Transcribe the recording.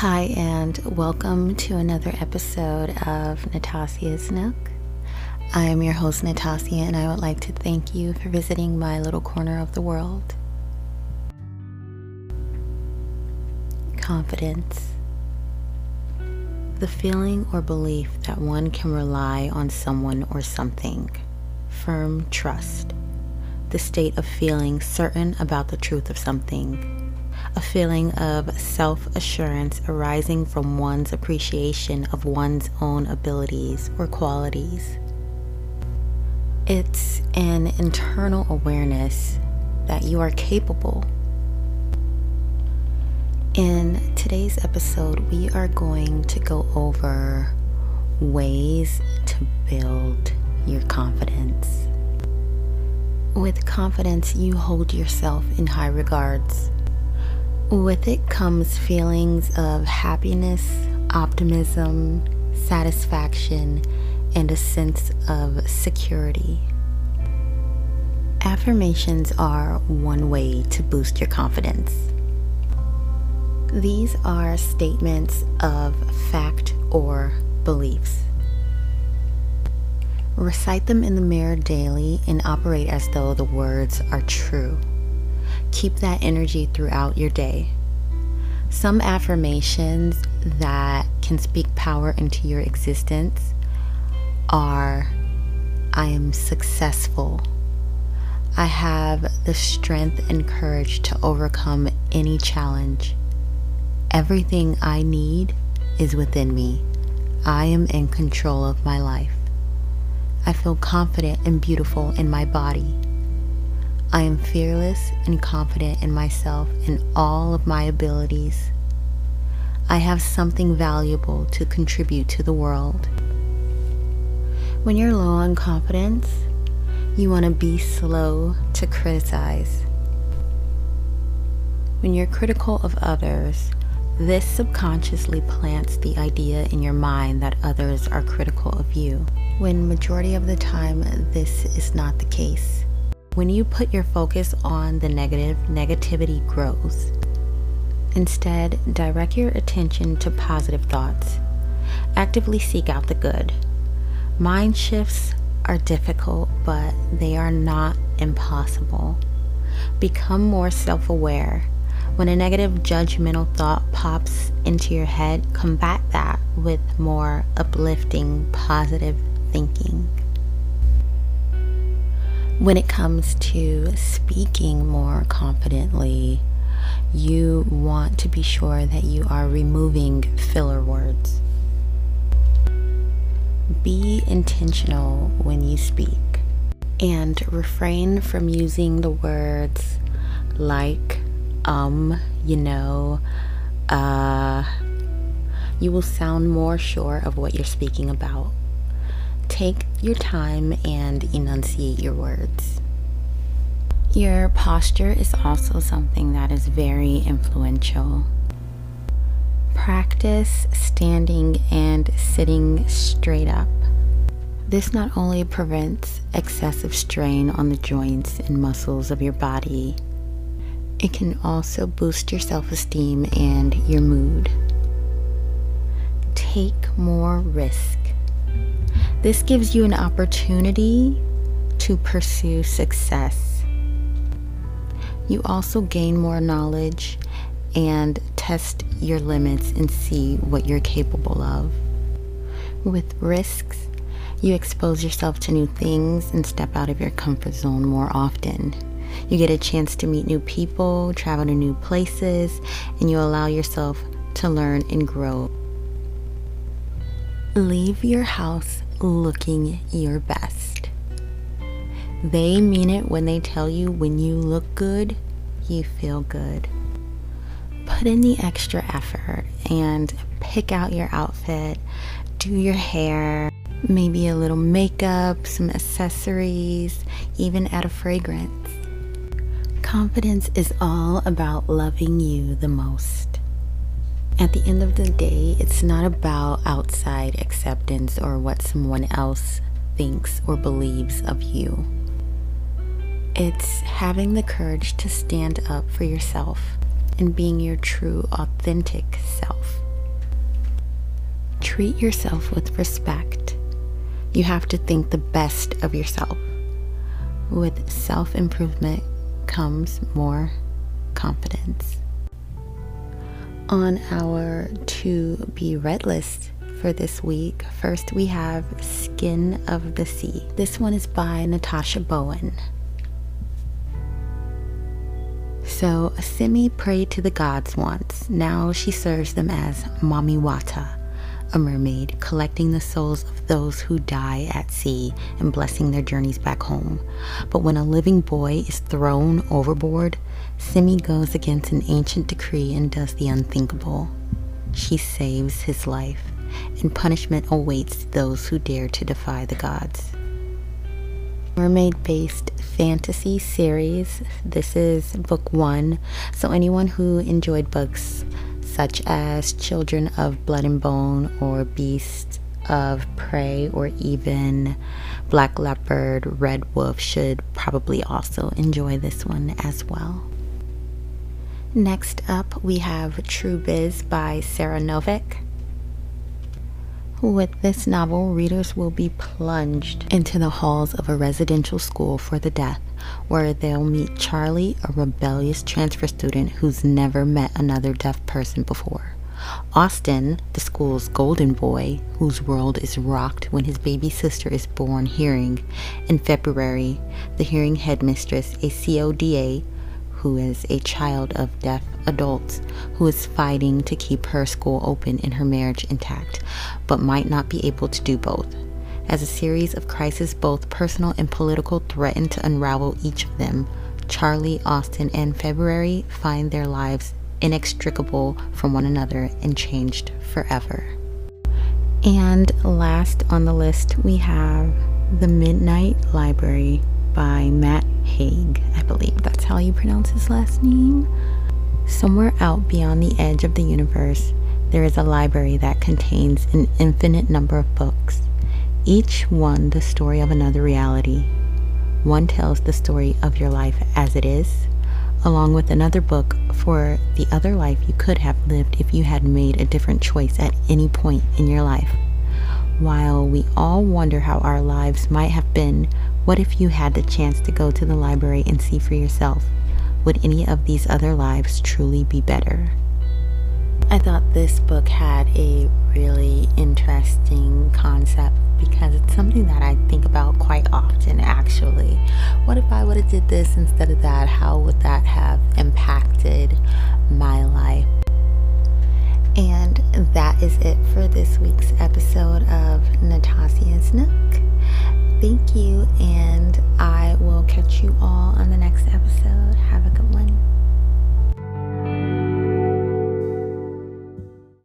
Hi, and welcome to another episode of Natasia's Nook. I am your host, Natasia, and I would like to thank you for visiting my little corner of the world. Confidence. The feeling or belief that one can rely on someone or something. Firm trust. The state of feeling certain about the truth of something a feeling of self assurance arising from one's appreciation of one's own abilities or qualities. It's an internal awareness that you are capable. In today's episode, we are going to go over ways to build your confidence. With confidence, you hold yourself in high regards with it comes feelings of happiness, optimism, satisfaction, and a sense of security. Affirmations are one way to boost your confidence. These are statements of fact or beliefs. Recite them in the mirror daily and operate as though the words are true. Keep that energy throughout your day. Some affirmations that can speak power into your existence are I am successful. I have the strength and courage to overcome any challenge. Everything I need is within me. I am in control of my life. I feel confident and beautiful in my body. I am fearless and confident in myself and all of my abilities. I have something valuable to contribute to the world. When you're low on confidence, you want to be slow to criticize. When you're critical of others, this subconsciously plants the idea in your mind that others are critical of you, when majority of the time this is not the case. When you put your focus on the negative, negativity grows. Instead, direct your attention to positive thoughts. Actively seek out the good. Mind shifts are difficult, but they are not impossible. Become more self aware. When a negative judgmental thought pops into your head, combat that with more uplifting, positive thinking when it comes to speaking more confidently, you want to be sure that you are removing filler words. Be intentional when you speak and refrain from using the words like, um, you know, uh, you will sound more sure of what you're speaking about. Take your time and enunciate your words. Your posture is also something that is very influential. Practice standing and sitting straight up. This not only prevents excessive strain on the joints and muscles of your body, it can also boost your self esteem and your mood. Take more risk this gives you an opportunity to pursue success. You also gain more knowledge and test your limits and see what you're capable of. With risks, you expose yourself to new things and step out of your comfort zone more often. You get a chance to meet new people, travel to new places, and you allow yourself to learn and grow. Leave your house looking your best. They mean it when they tell you when you look good, you feel good. Put in the extra effort and pick out your outfit, do your hair, maybe a little makeup, some accessories, even add a fragrance. Confidence is all about loving you the most. At the end of the day, it's not about outside acceptance or what someone else thinks or believes of you. It's having the courage to stand up for yourself and being your true, authentic self. treat yourself with respect. You have to think the best of yourself. With self improvement comes more confidence. On our to be read list for this week, first we have Skin of the Sea. This one is by Natasha Bowen. So, Simi prayed to the gods once. Now she serves them as Mami Wata, a mermaid, collecting the souls of those who die at sea and blessing their journeys back home. But when a living boy is thrown overboard, Simi goes against an ancient decree and does the unthinkable. She saves his life, and punishment awaits those who dare to defy the gods. Mermaid based fantasy series. This is book one. So, anyone who enjoyed books such as Children of Blood and Bone or Beasts of Prey or even Black Leopard, Red Wolf should probably also enjoy this one as well. Next up, we have True Biz by Sara Novick. With this novel, readers will be plunged into the halls of a residential school for the deaf, where they'll meet Charlie, a rebellious transfer student who's never met another deaf person before. Austin, the school's golden boy, whose world is rocked when his baby sister is born hearing. In February, the hearing headmistress, a CODA, who is a child of deaf adults who is fighting to keep her school open and her marriage intact, but might not be able to do both. As a series of crises, both personal and political, threaten to unravel each of them, Charlie, Austin, and February find their lives inextricable from one another and changed forever. And last on the list, we have The Midnight Library by Matt Haig, I believe that's how you pronounce his last name. Somewhere out beyond the edge of the universe, there is a library that contains an infinite number of books, each one the story of another reality. One tells the story of your life as it is, along with another book for the other life you could have lived if you had made a different choice at any point in your life. While we all wonder how our lives might have been what if you had the chance to go to the library and see for yourself? Would any of these other lives truly be better? I thought this book had a really interesting concept because it's something that I think about quite often actually. What if I would have did this instead of that? How would that have impacted my life? And that is it for this week's episode of Natasia's Nook. Thank you, and I will catch you all on the next episode. Have a good one.